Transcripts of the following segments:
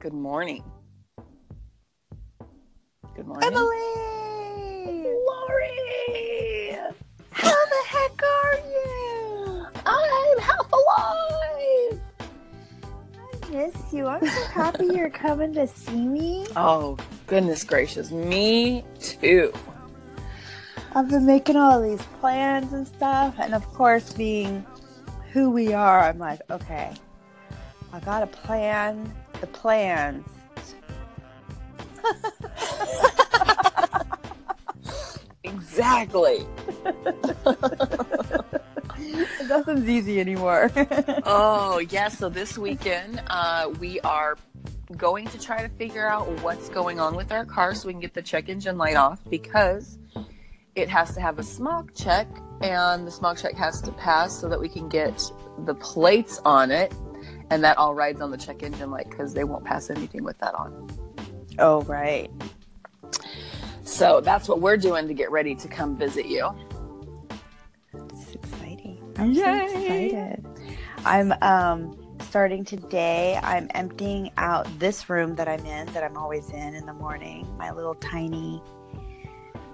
Good morning. Good morning. Emily! Lori! How the heck are you? I'm half alive! I miss you. I'm so happy you're coming to see me. Oh, goodness gracious. Me too. I've been making all these plans and stuff, and of course, being who we are, I'm like, okay, I gotta plan the plans. Exactly. Nothing's easy anymore. Oh, yeah. So this weekend, uh, we are going to try to figure out what's going on with our car so we can get the check engine light off because it has to have a smog check and the smog check has to pass so that we can get the plates on it and that all rides on the check engine light because they won't pass anything with that on. oh, right. So that's what we're doing to get ready to come visit you. It's exciting. I'm so excited. I'm um starting today. I'm emptying out this room that I'm in that I'm always in in the morning. My little tiny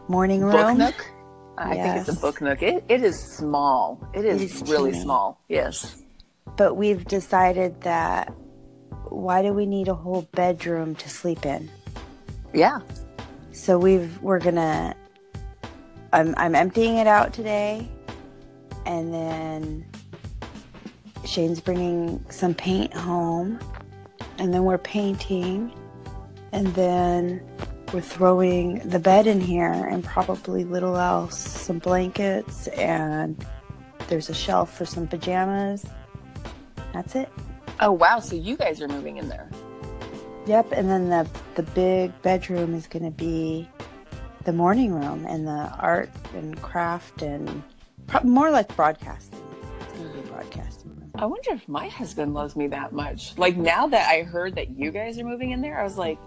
morning room. Book nook? I think it's a book nook. It, it is small. It is, It is really teeny. small. Yes. But we've decided that why do we need a whole bedroom to sleep in? Yeah. So we've we're gonna I'm I'm emptying it out today and then Shane's bringing some paint home and then we're painting and then we're throwing the bed in here and probably little else some blankets and there's a shelf for some pajamas. That's it. Oh, wow. So you guys are moving in there. Yep, and then the the big bedroom is going to be the morning room and the art and craft and pro- more like broadcasting. It's going to be a broadcasting room. I wonder if my husband loves me that much. Like now that I heard that you guys are moving in there, I was like,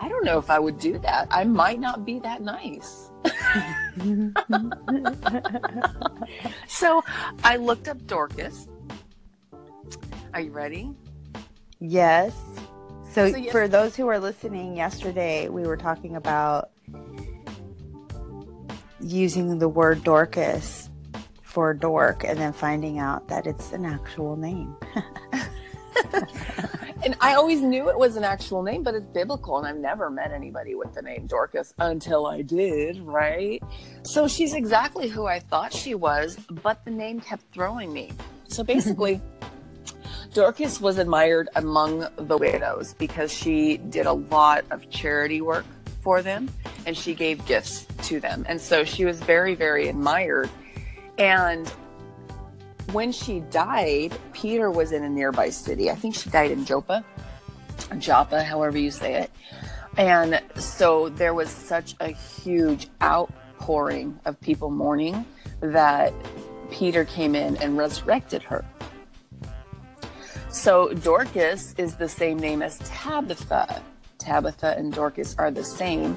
I don't know if I would do that. I might not be that nice. So I looked up Dorcas. Are you ready? yes. So, So yes- for those who are listening, yesterday we were talking about using the word Dorcas for dork and then finding out that it's an actual name. And I always knew it was an actual name, but it's biblical, and I've never met anybody with the name Dorcas until I did, right? So she's exactly who I thought she was, but the name kept throwing me. So basically, Dorcas was admired among the widows because she did a lot of charity work for them and she gave gifts to them. And so she was very, very admired. And when she died, Peter was in a nearby city. I think she died in Joppa, Joppa, however you say it. And so there was such a huge outpouring of people mourning that Peter came in and resurrected her. So Dorcas is the same name as Tabitha. Tabitha and Dorcas are the same.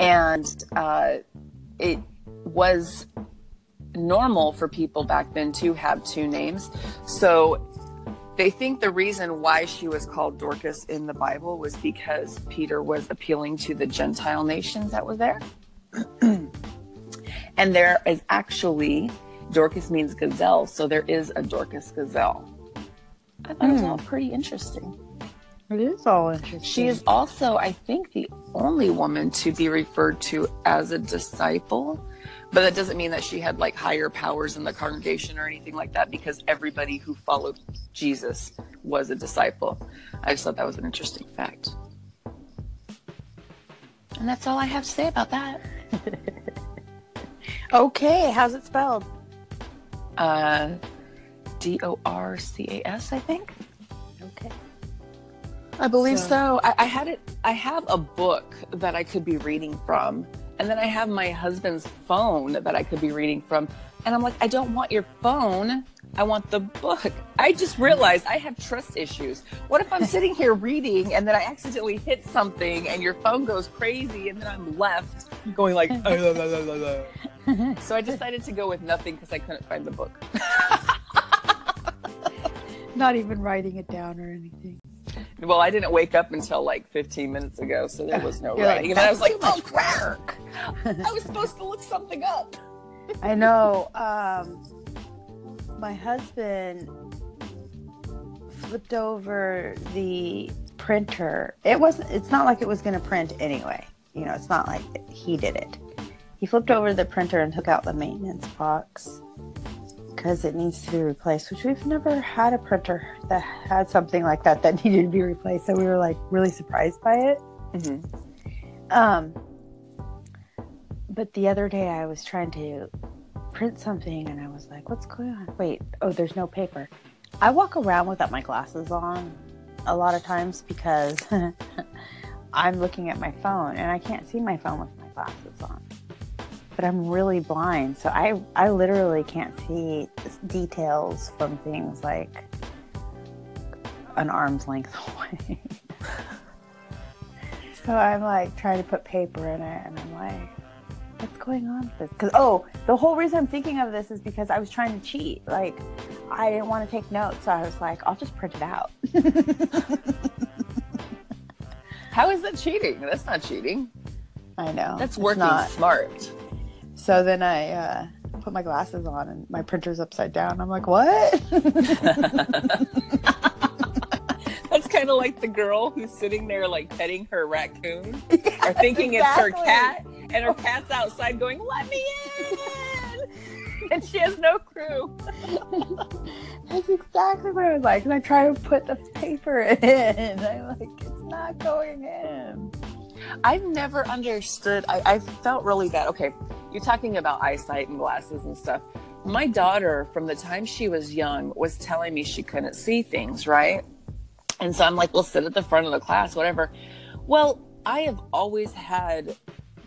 And uh, it was normal for people back then to have two names. So they think the reason why she was called Dorcas in the Bible was because Peter was appealing to the Gentile nations that were there. and there is actually, Dorcas means gazelle, so there is a Dorcas gazelle. I thought it was Hmm. all pretty interesting. It is all interesting. She is also, I think, the only woman to be referred to as a disciple. But that doesn't mean that she had like higher powers in the congregation or anything like that because everybody who followed Jesus was a disciple. I just thought that was an interesting fact. And that's all I have to say about that. okay. How's it spelled? Uh, D O R C A S, I think. Okay. I believe So- so. I, I had it. I have a book that I could be reading from, and then I have my husband's phone that I could be reading from. And I'm like, I don't want your phone. I want the book. I just realized I have trust issues. What if I'm sitting here reading and then I accidentally hit something and your phone goes crazy and then I'm left going like, "Uh, la, la, la, la, la." so I decided to go with nothing because I couldn't find the book. Not even writing it down or anything. Well, I didn't wake up until like 15 minutes ago, so there was no You're like, writing. and I was like, oh crap! I was supposed to look something up. I know. Um, my husband flipped over the printer. It wasn't. It's not like it was going to print anyway. You know, it's not like he did it. He flipped over the printer and took out the maintenance box because it needs to be replaced. Which we've never had a printer that had something like that that needed to be replaced. So we were like really surprised by it. Mm-hmm. Um, but the other day I was trying to print something and I was like, what's going on? Wait, oh, there's no paper. I walk around without my glasses on a lot of times because I'm looking at my phone and I can't see my phone with my glasses on. But I'm really blind, so I, I literally can't see details from things like an arm's length away. so I'm like trying to put paper in it and I'm like, what's going on with this? Because oh, the whole reason I'm thinking of this is because I was trying to cheat. Like, I didn't want to take notes, so I was like, I'll just print it out. How is that cheating? That's not cheating. I know That's working not. smart. So then I uh, put my glasses on and my printer's upside down. I'm like, what? That's kind of like the girl who's sitting there like petting her raccoon or thinking it's her cat, and her cat's outside going, "Let me in," and she has no clue. That's exactly what I was like. And I try to put the paper in. I'm like, it's not going in. I've never understood. I, I felt really bad. Okay, you're talking about eyesight and glasses and stuff. My daughter, from the time she was young, was telling me she couldn't see things, right? And so I'm like, well, sit at the front of the class, whatever. Well, I have always had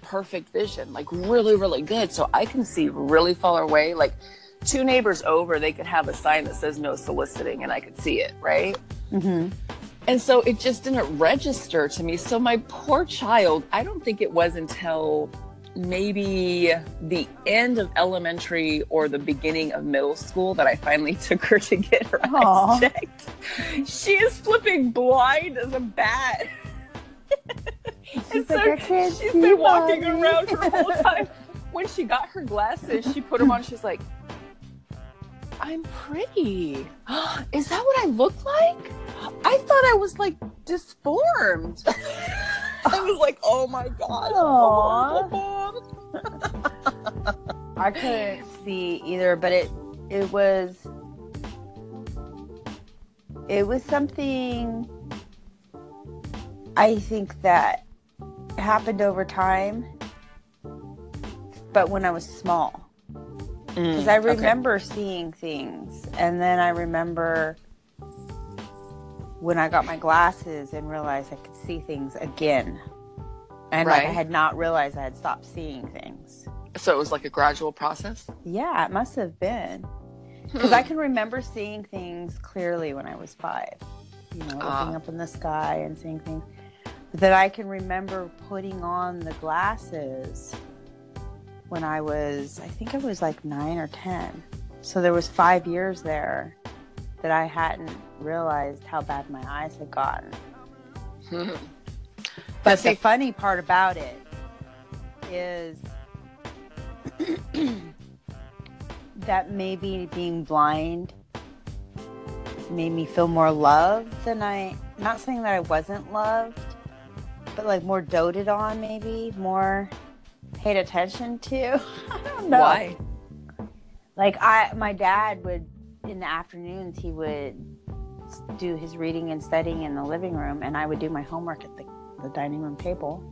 perfect vision, like really, really good. So I can see really far away. Like two neighbors over, they could have a sign that says no soliciting, and I could see it, right? Mm-hmm. And so it just didn't register to me. So my poor child, I don't think it was until maybe the end of elementary or the beginning of middle school that I finally took her to get her Aw. eyes checked. She is flipping blind as a bat. She's so like, "I can't she's been walking Mommy." around her whole time. When she got her glasses, she put them on. She's like, I'm pretty. Is that what I look like? I thought I was like disformed. I was like, oh my god. Aw. Mom. I couldn't see either, but it it was it was something I think that happened over time, but when I was small. Because I Mm, okay. remember seeing things, and then I remember when I got my glasses and realized I could see things again. And like I had not realized I had stopped seeing things. So it was like a gradual process. Yeah, it must have been. Because I can remember seeing things clearly when I was five. You know, looking Ah. up in the sky and seeing things. But then I can remember putting on the glasses when I was, I think it was like nine or 10. So there was five years there that I hadn't realized how bad my eyes had gotten. Hmm. But the funny part about it is that maybe being blind made me feel more loved than I. Not saying that I wasn't loved, but like more doted on, maybe more paid attention to. I don't know. Why? Like I, my dad would in the afternoons he would do his reading and studying in the living room, and I would do my homework at the, the dining room table,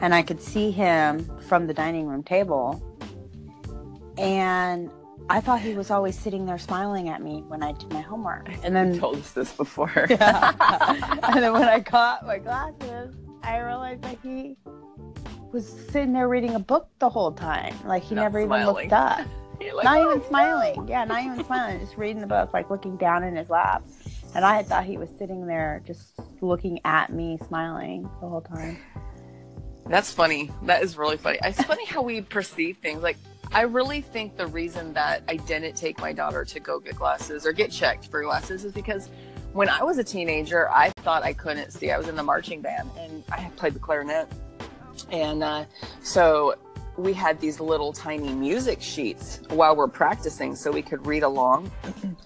and I could see him from the dining room table, and I thought he was always sitting there smiling at me when I did my homework, and You then told us this before. yeah. and then when I got my glasses, I realized that he was sitting there reading a book the whole time. Like he Not never even looked up. Like, not "Oh, even smiling. Yeah, not even smiling. Just reading the book, like looking down in his lap. And I had thought he was sitting there just looking at me, smiling the whole time. That's funny. That is really funny. It's funny how we perceive things. Like, I really think the reason that I didn't take my daughter to go get glasses or get checked for glasses is because when I was a teenager, I thought I couldn't see. I was in the marching band and I played the clarinet. And uh, so we had these little tiny music sheets while we're practicing so we could read along.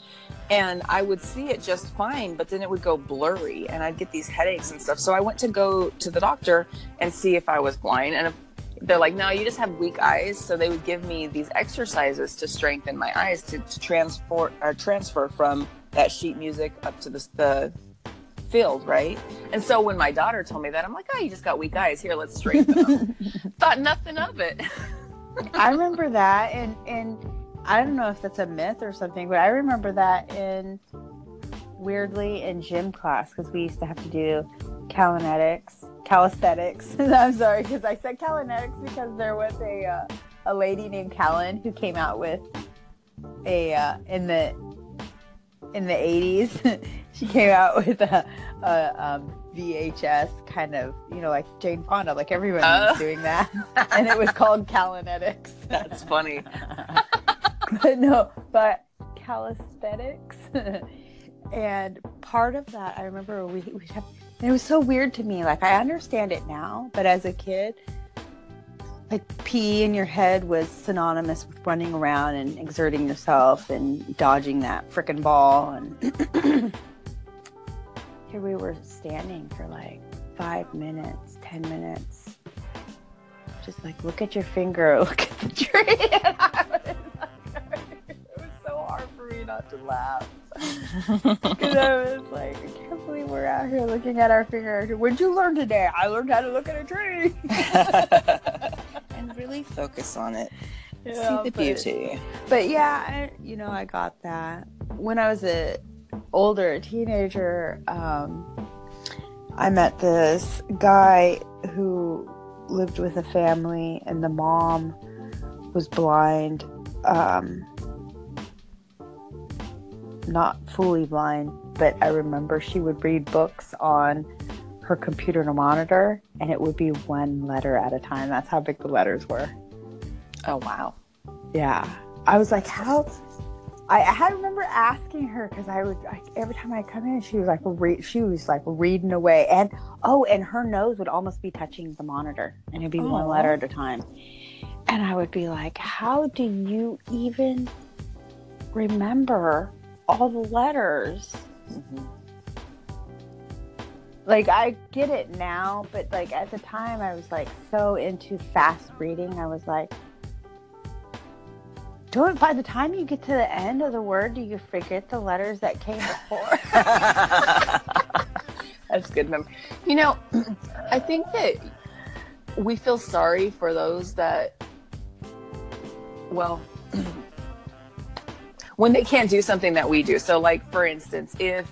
and I would see it just fine, but then it would go blurry and I'd get these headaches and stuff. So I went to go to the doctor and see if I was blind. And they're like, no, you just have weak eyes. So they would give me these exercises to strengthen my eyes to, to transfer, uh, transfer from that sheet music up to the, the field, right? And so when my daughter told me that, I'm like, oh, you just got weak eyes. Here, let's straighten them. Thought nothing of it. I remember that, and and I don't know if that's a myth or something, but I remember that in weirdly in gym class because we used to have to do calisthenics. Calisthenics. I'm sorry because I said calisthenics because there was a uh, a lady named Callan who came out with a uh, in the in the 80s she came out with a, a um, VHS kind of, you know, like Jane Fonda, like everyone uh. was doing that. and it was called Callanetics. That's funny. but no, but calisthenics. and part of that, I remember we, we have, it was so weird to me. Like, I understand it now, but as a kid, like P.E. in your head was synonymous with running around and exerting yourself and dodging that freaking ball and here we were standing for like five minutes, ten minutes. Just like, look at your finger, look at the tree. it was so hard for me not to laugh. Because I was like, I can't believe we're out here looking at our finger. What'd you learn today? I learned how to look at a tree. and really focus on it. Yeah, See the but, beauty. But yeah, I, you know, I got that. When I was a older a teenager, um, I met this guy who lived with a family, and the mom was blind, um, not fully blind, but I remember she would read books on her computer to monitor, and it would be one letter at a time. That's how big the letters were. Oh, wow. Yeah. I was like, how I, I remember asking her because I would like, every time I come in, she was like re- she was like reading away, and oh, and her nose would almost be touching the monitor, and it'd be Aww. one letter at a time, and I would be like, how do you even remember all the letters? Mm-hmm. Like I get it now, but like at the time, I was like so into fast reading. I was like, don't by the time you get to the end of the word, do you forget the letters that came before? That's good memory. You know, I think that we feel sorry for those that, well, when they can't do something that we do. So, like, for instance, if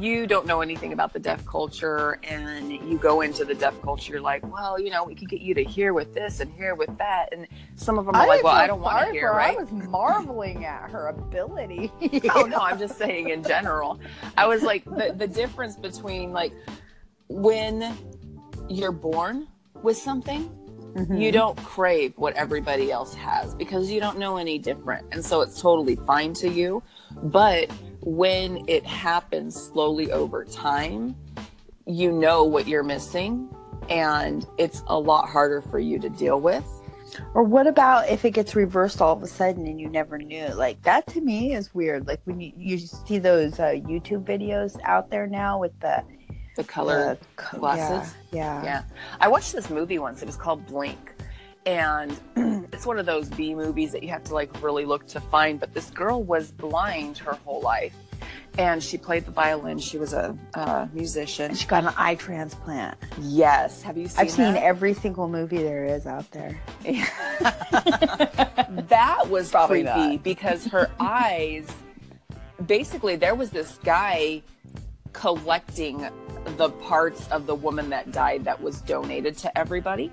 you don't know anything about the deaf culture and you go into the deaf culture you're like well you know we could get you to hear with this and hear with that and some of them are I like well i don't want to hear right i was marveling at her ability oh no i'm just saying in general i was like the, the difference between like when you're born with something Mm-hmm. you don't crave what everybody else has because you don't know any different. And so it's totally fine to you. But when it happens slowly over time, you know what you're missing and it's a lot harder for you to deal with. Or what about if it gets reversed all of a sudden and you never knew? Like that to me is weird. Like when you, you see those uh, YouTube videos out there now with the the color uh, glasses. Yeah, yeah. Yeah. I watched this movie once. It was called Blink and it's one of those B movies that you have to like really look to find. But this girl was blind her whole life, and she played the violin. She was a uh, musician. She got an eye transplant. Yes, have you seen? I've seen every single movie there is out there. that was Probably creepy not. because her eyes. Basically, there was this guy collecting the parts of the woman that died that was donated to everybody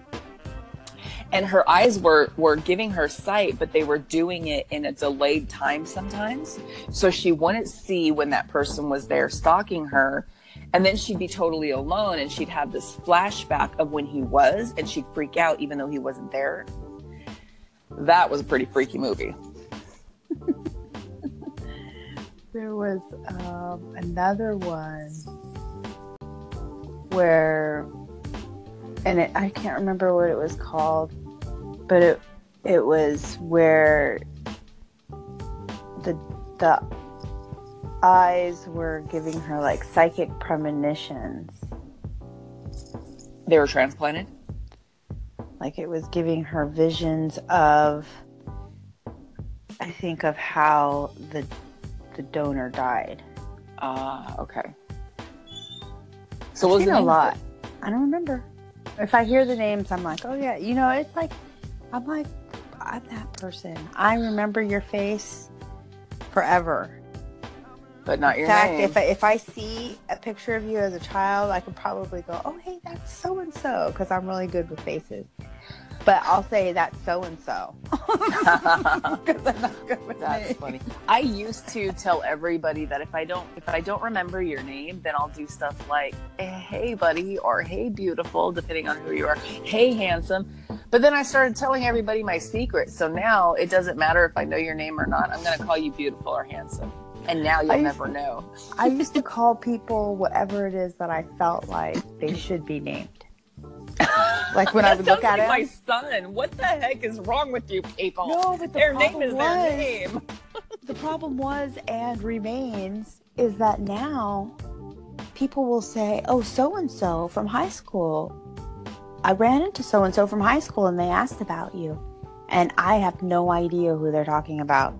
and her eyes were were giving her sight but they were doing it in a delayed time sometimes. So she wouldn't see when that person was there stalking her and then she'd be totally alone and she'd have this flashback of when he was and she'd freak out even though he wasn't there. That was a pretty freaky movie. There was um, another one where, and it, I can't remember what it was called, but it it was where the the eyes were giving her like psychic premonitions. They were transplanted. Like it was giving her visions of, I think of how the the donor died. Ah, okay. So was it a lot? I don't remember. If I hear the names, I'm like, oh yeah, you know, it's like, I'm like, I'm that person. I remember your face forever. But not your face. In fact, name. if I, if I see a picture of you as a child, I could probably go, oh hey, that's so and so, because I'm really good with faces. But I'll say that's so and so. I'm not good with That's funny. I used to tell everybody that if I don't if I don't remember your name, then I'll do stuff like eh, "Hey, buddy" or "Hey, beautiful," depending on who you are. "Hey, handsome." But then I started telling everybody my secret. So now it doesn't matter if I know your name or not. I'm going to call you beautiful or handsome. And now you'll used never know. I used to call people whatever it is that I felt like they should be named. Like when I would look at like it. my son. What the heck is wrong with you people? No, but the their name is was, their name. The problem was and remains is that now people will say, "Oh, so and so from high school. I ran into so and so from high school, and they asked about you." And I have no idea who they're talking about.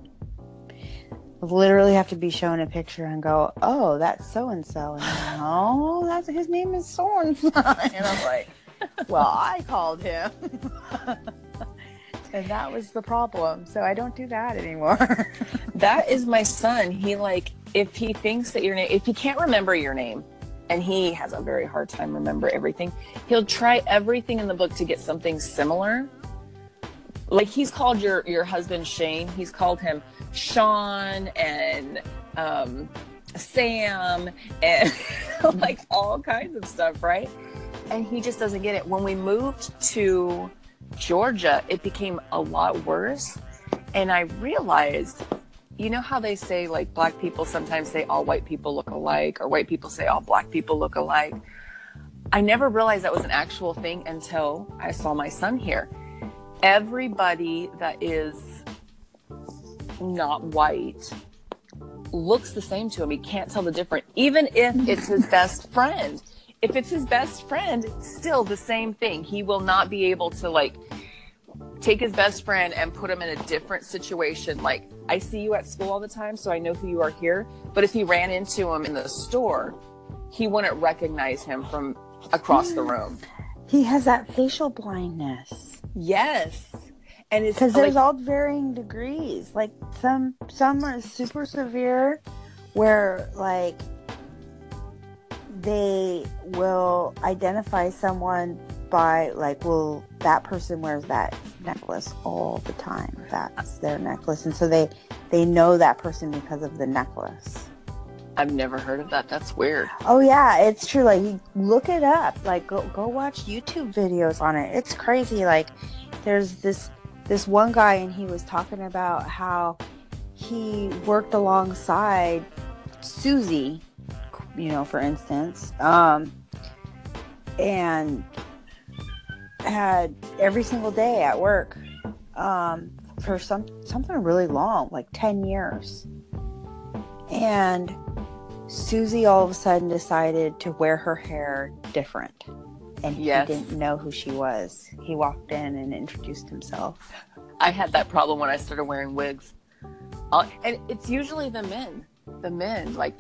Literally have to be shown a picture and go, "Oh, that's so and so," and oh, that's his name is so and so, and I'm like, "Well, I called him." And that was the problem. So I don't do that anymore. That is my son. He like if he thinks that your name if he can't remember your name and he has a very hard time remember everything, he'll try everything in the book to get something similar. Like he's called your your husband Shane, he's called him Sean and um Sam and like all kinds of stuff, right? And he just doesn't get it. When we moved to Georgia, it became a lot worse. And I realized you know how they say like black people sometimes say all white people look alike or white people say all black people look alike i never realized that was an actual thing until i saw my son here everybody that is not white looks the same to him he can't tell the difference even if it's his best friend if it's his best friend still the same thing he will not be able to like take his best friend and put him in a different situation. Like, I see you at school all the time, so I know who you are here. But if he ran into him in the store, he wouldn't recognize him from across the room. he has that facial blindness. Yes. And it's Because there's like, all varying degrees. Like some some are super severe where like they will identify someone by like well that person wears that necklace all the time. That's their necklace. And so they they know that person because of the necklace. I've never heard of that. That's weird. oh yeah. It's true. Like you look it up. Like go go watch youtube videos on it. It's crazy. Like there's this this one guy and he was talking about how he worked alongside susie you know for instance um and had every single day at work um, for some something really long, like ten years. And Susie all of a sudden decided to wear her hair different, and Yes. he didn't know who she was. He walked in and introduced himself. I had that problem when I started wearing wigs. Uh, and it's usually the men. The men. Like,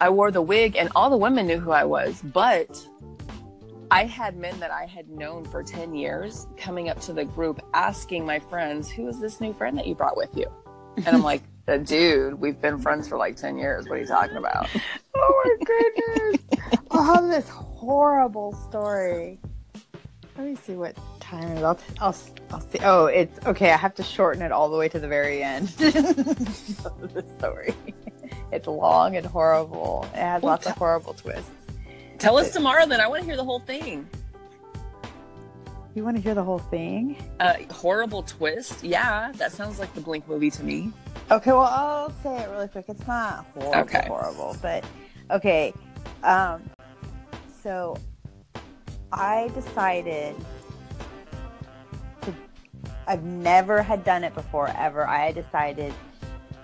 I wore the wig, and all the women knew who I was, but I had men that I had known for 10 years coming up to the group asking my friends, Who is this new friend that you brought with you? And I'm like, "Uh, Dude, we've been friends for like 10 years. What are you talking about? Oh my goodness! Have this horrible story. Let me see what time it is. I'll, I'll, I'll see. Oh, it's okay. I have to shorten it all the way to the very end of the story. It's long and horrible. It has Well, lots of horrible twists. Tell us tomorrow then. I want to hear the whole thing. You want to hear the whole thing? Uh, horrible twist. Yeah, that sounds like the Blink movie to me. Okay, well, I'll say it really quick. It's not horrible, Okay. horrible, but okay. Um, so I decided to. I've never had done it before, ever. I decided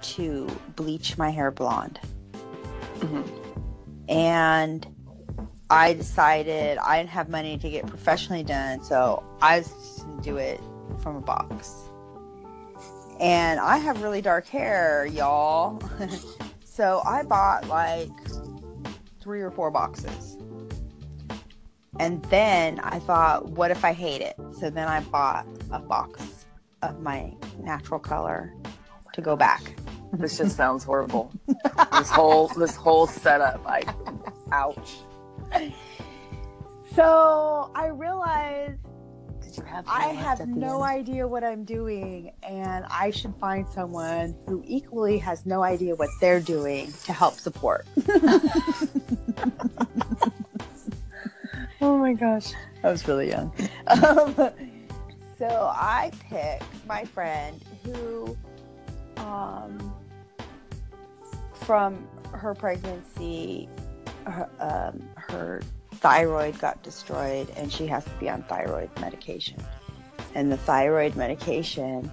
to bleach my hair blonde, Mhm. and I decided I didn't have money to get professionally done, so I was just gonna do it from a box. And I have really dark hair, y'all. so I bought like three or four boxes. And then I thought, what if I hate it? So then I bought a box of my natural color to go back. This just sounds horrible. this whole this whole setup. I, ouch. So I realized Did you have? I have no end? idea what I'm doing, and I should find someone who equally has no idea what they're doing to help support. Oh my gosh. I was really young. Um, so I picked my friend who, um, from her pregnancy, her, um, her thyroid got destroyed and she has to be on thyroid medication. And the thyroid medication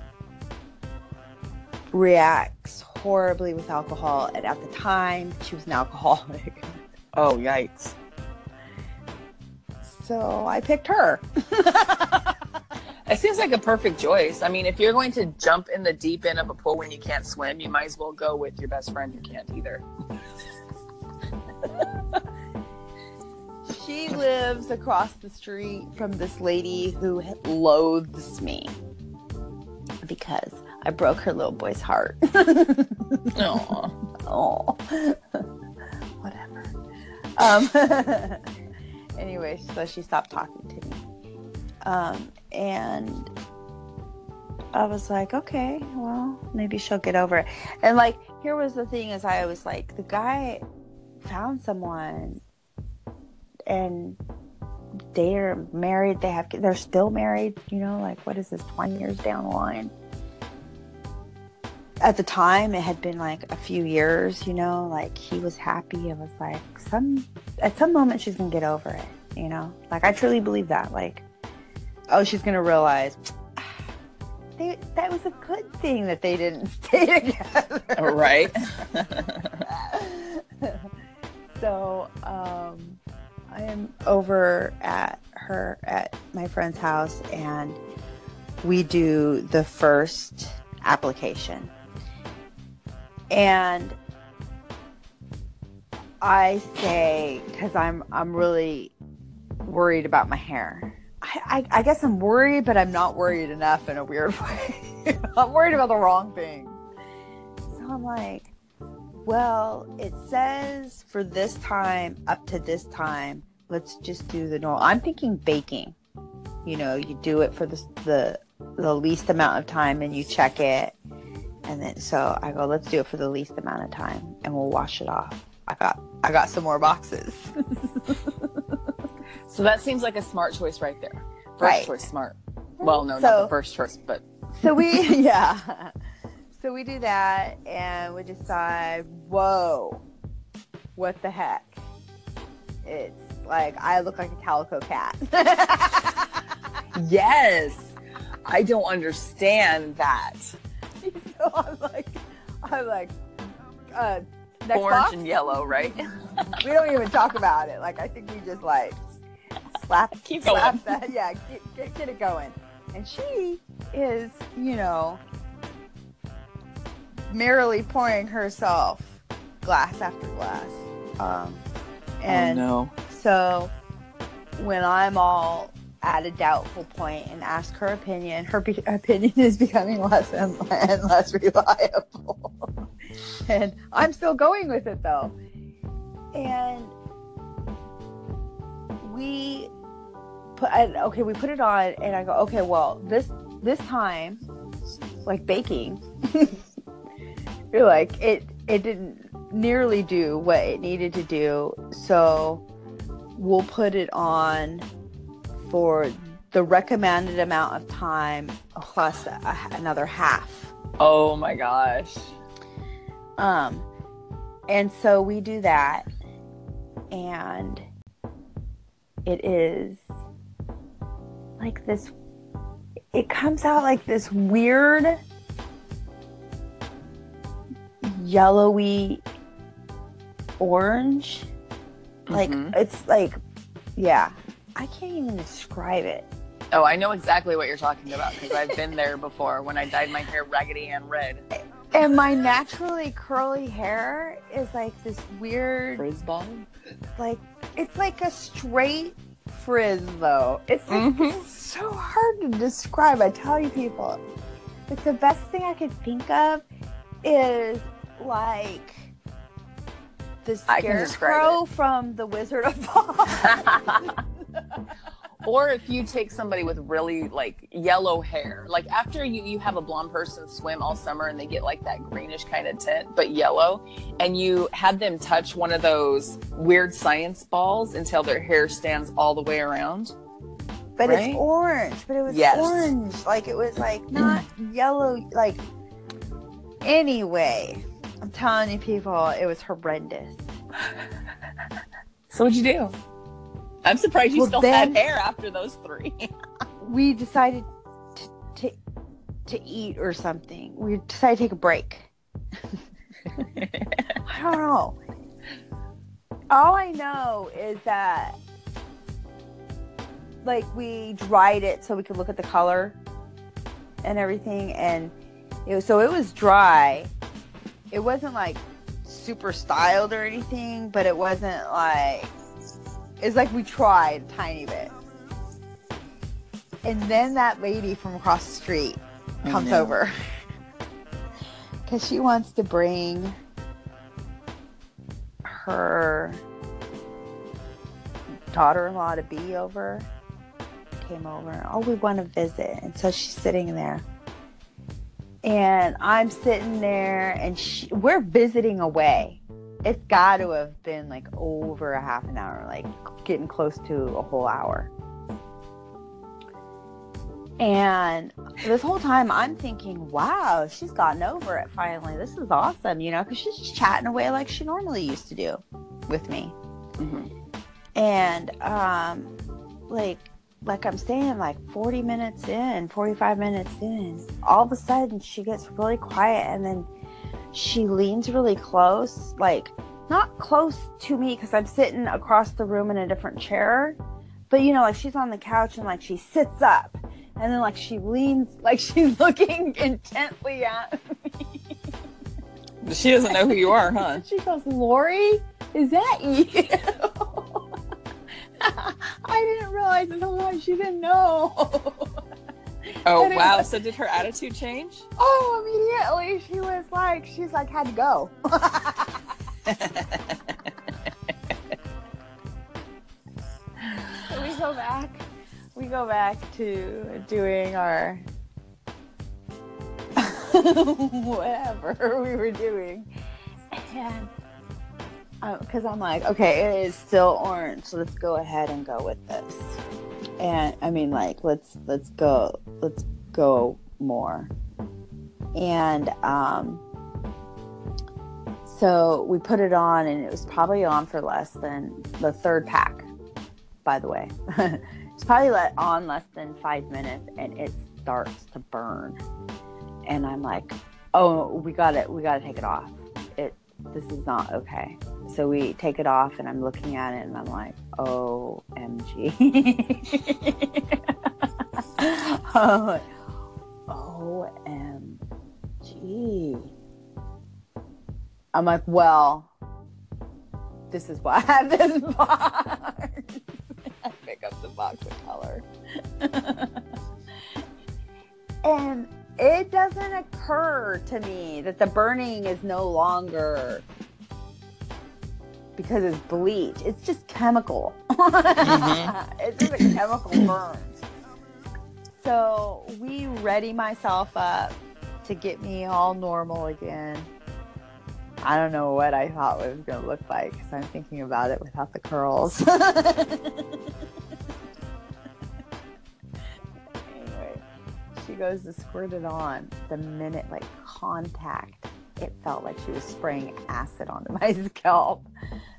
reacts horribly with alcohol. And at the time, she was an alcoholic. Oh yikes. So I picked her. It seems like a perfect choice. I mean, if you're going to jump in the deep end of a pool when you can't swim, you might as well go with your best friend who can't either. She lives across the street from this lady who loathes me because I broke her little boy's heart. Oh, whatever. Um, anyway, so she stopped talking to me. Um, and I was like, okay, well, maybe she'll get over it. And like, here was the thing: is I was like, the guy found someone, and they're married. They have, they're still married. You know, like what is this? Twenty years down the line. At the time, it had been like a few years. You know, like he was happy. It was like, some at some moment she's gonna get over it. You know, like I truly believe that. Like, oh, she's gonna realize. They, that was a good thing that they didn't stay together. right? so um, I am over at her at my friend's house, and we do the first application, and I say because I'm I'm really worried about my hair. I, I, guess I'm worried, but I'm not worried enough in a weird way. I'm worried about the wrong thing. So I'm like, well, it says for this time up to this time, let's just do the normal. I'm thinking baking. You know, you do it for the the, the least amount of time and you check it. And then so I go, let's do it for the least amount of time and we'll wash it off. I got I got some more boxes. So that seems like a smart choice right there. First Right. choice, smart. Well, no, not the first choice, but so we yeah so we do that and we decide whoa what the heck it's like i look like a calico cat yes, I don't understand that. so i'm like i'm like uh next Orange box? and yellow, right? we don't even talk about it like i think we just like slap Keep slap going. that yeah get, get, get it going. And she is you know merrily pouring herself glass after glass. Um and oh no. so when i'm all at a doubtful point and ask her opinion her be- opinion is becoming less and, and less reliable. And i'm still going with it though. And we put and, okay we put it on and i go okay well this this time like baking you're like it it didn't nearly do what it needed to do so we'll put it on for the recommended amount of time plus a, another half. Oh my gosh. Um, and so we do that, and it is like this. It comes out like this weird yellowy orange. Like Mhm. it's like, yeah, I can't even describe it. Oh, I know exactly what you're talking about because I've been there before when I dyed my hair raggedy and red. And my naturally curly hair is like this weird, Frizz ball. like it's like a straight frizz though. It's like Mhm. so hard to describe. I tell you, people, like the best thing I could think of is like the scarecrow from the Wizard of Oz. or if you take somebody with really like yellow hair, like after you you have a blonde person swim all summer and they get like that greenish kind of tint, but yellow, and you had them touch one of those weird science balls until their hair stands all the way around. but Right? it's orange. But it was Yes. orange. Like it was like not yellow. Like anyway, I'm telling you, people, it was horrendous. So what'd you do? I'm surprised you Well, still had hair after those three. We decided to to, to eat or something. We decided to take a break. I don't know. All I know is that like we dried it so we could look at the color and everything and it was, so it was dry. It wasn't like super styled or anything, but it wasn't like it's like we tried a tiny bit. And then that lady from across the street Oh, comes no. over. Because she wants to bring her daughter-in-law to be over. Came over. Oh we want to visit. And so she's sitting there. And i'm sitting there and she, we're visiting away it's got to have been like over a half an hour like getting close to a whole hour and this whole time I'm thinking, wow, she's gotten over it finally. This is awesome, you know, because she's just chatting away like she normally used to do with me. Mhm. And um, like, like I'm saying, like 40 minutes in, 45 minutes in, all of a sudden she gets really quiet and then she leans really close, like not close to me because I'm sitting across the room in a different chair, but you know, like she's on the couch and like she sits up and then like she leans like she's looking intently at me. She doesn't know who you are, huh? She goes, Lori, is that you? I didn't realize this whole time she didn't know. Oh And wow! was- So did her attitude change? oh, immediately she was like, she's like, had to go. so we go back. We go back to doing our whatever we were doing, and um, because I'm like, okay, it is still orange. So let's go ahead and go with this. And I mean, like, let's let's go, let's go more. And um, so we put it on, and it was probably on for less than the third pack. By the way, it's probably let on less than five minutes, and it starts to burn. And I'm like, oh, we got it. We got to take it off. This is not okay. So we take it off, and I'm looking at it, and I'm like, OMG. oh, OMG. I'm like, well, this is why I have this box. I pick up the box of color. and it doesn't occur to me that the burning is no longer because it's bleach. It's just chemical. Mm-hmm. it's just a chemical burn. So we ready myself up to get me all normal again. I don't know what I thought it was going to look like because I'm thinking about it without the curls. goes to squirt it on, the minute like contact, it felt like she was spraying acid onto my scalp.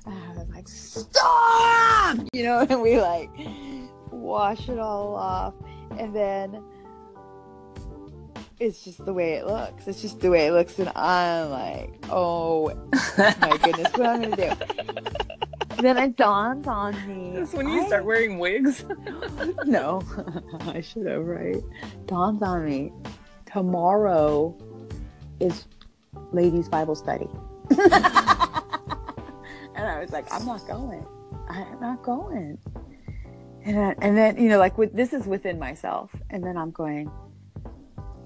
And I was like, stop! You know, and we like wash it all off. And then it's just the way it looks. It's just the way it looks. And I'm like, oh my goodness, what am I going to do? Then it dawns on me. That's when you I- start wearing wigs. no, I should have, right? Dawns on me. Tomorrow is ladies' Bible study. and I was like, I'm not going. I'm not going. And, I, and then, you know, like with, this is within myself. And then I'm going,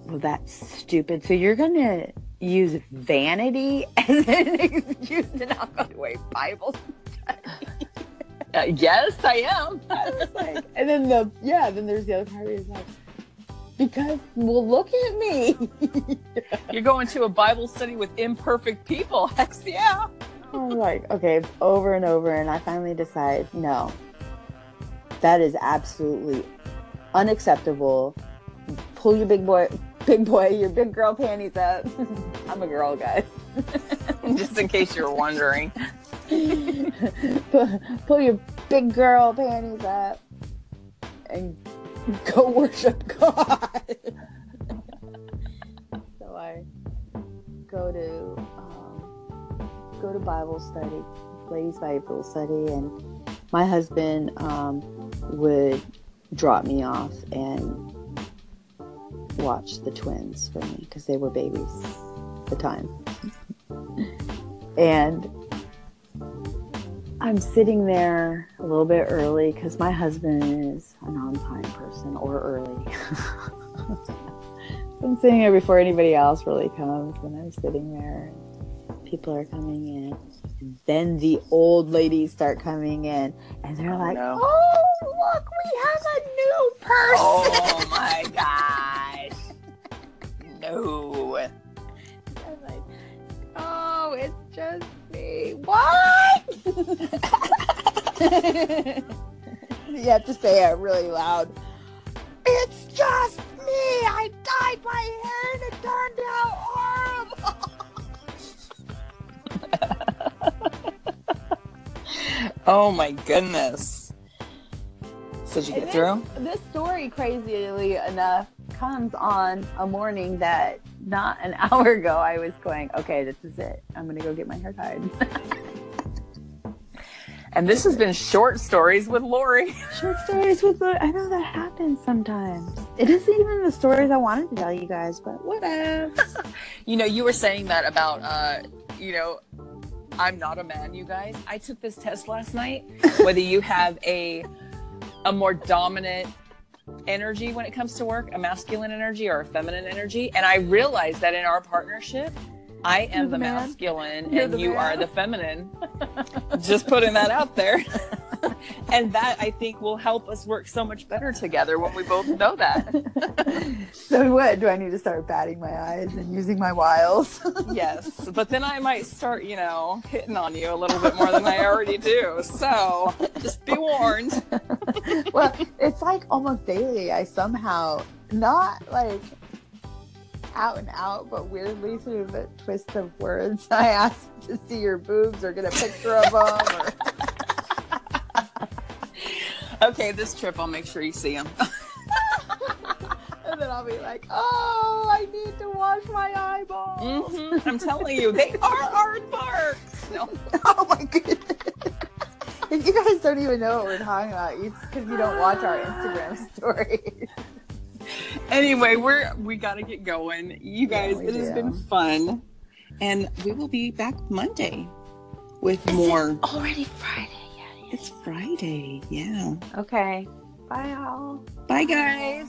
well, that's stupid. So you're going to use vanity as an excuse to not go to a Bible Uh, yes, I am. I was like, and then the yeah, then there's the other part is like, because well, look at me. You're going to a Bible study with imperfect people. Heck yeah. I'm like, okay, over and over, and I finally decide, no, that is absolutely unacceptable. Pull your big boy, big boy, your big girl panties up. I'm a girl, guys. Just in case you're wondering. pull, pull your big girl panties up and go worship God. so I go to um, go to Bible study, ladies' Bible study, and my husband um, would drop me off and watch the twins for me because they were babies at the time. and I'm sitting there a little bit early because my husband is an on time person or early. I'm sitting there before anybody else really comes, and I'm sitting there. And people are coming in, and then the old ladies start coming in, and they're oh, like, no. "Oh, look, we have a new person!" Oh my gosh. No. I'm like, "Oh, it's just me." What? You have to say it really loud. It's just me. I dyed my hair and it turned out horrible. Oh my goodness. So did you get through? This story, crazily enough, comes on a morning that not an hour ago I was going, okay, this is it. I'm going to go get my hair tied. And this has been short stories with Lori. Short stories with Lori. I know that happens sometimes. It isn't even the stories I wanted to tell you guys, but whatever. You know, you were saying that about, uh, you know, I'm not a man, you guys. I took this test last night, whether you have a a more dominant energy when it comes to work, a masculine energy or a feminine energy, and I realized that in our partnership, I am the the masculine You're and the you man. are the feminine. Just putting that out there. and that I think will help us work so much better together when we both know that. so what? Do I need to start batting my eyes and using my wiles? Yes, but then I might start, you know, hitting on you a little bit more than I already do. So just be warned. well, it's like almost daily. I somehow not like out and out, but weirdly through the twist of words, I ask to see your boobs or get a picture of them. Or... Okay, this trip I'll make sure you see them. And then I'll be like, oh, I need to wash my eyeballs. hmm I'm telling you, they are aardvarks. No. Oh my goodness. If you guys don't even know what we're talking about, it's because you don't watch our Instagram stories. Anyway, we're we gotta get going. You guys, we it has been fun, and we will be back Monday with more. Already Friday. Yeah. It's Friday. Yeah. Okay. Bye, all. Bye, guys.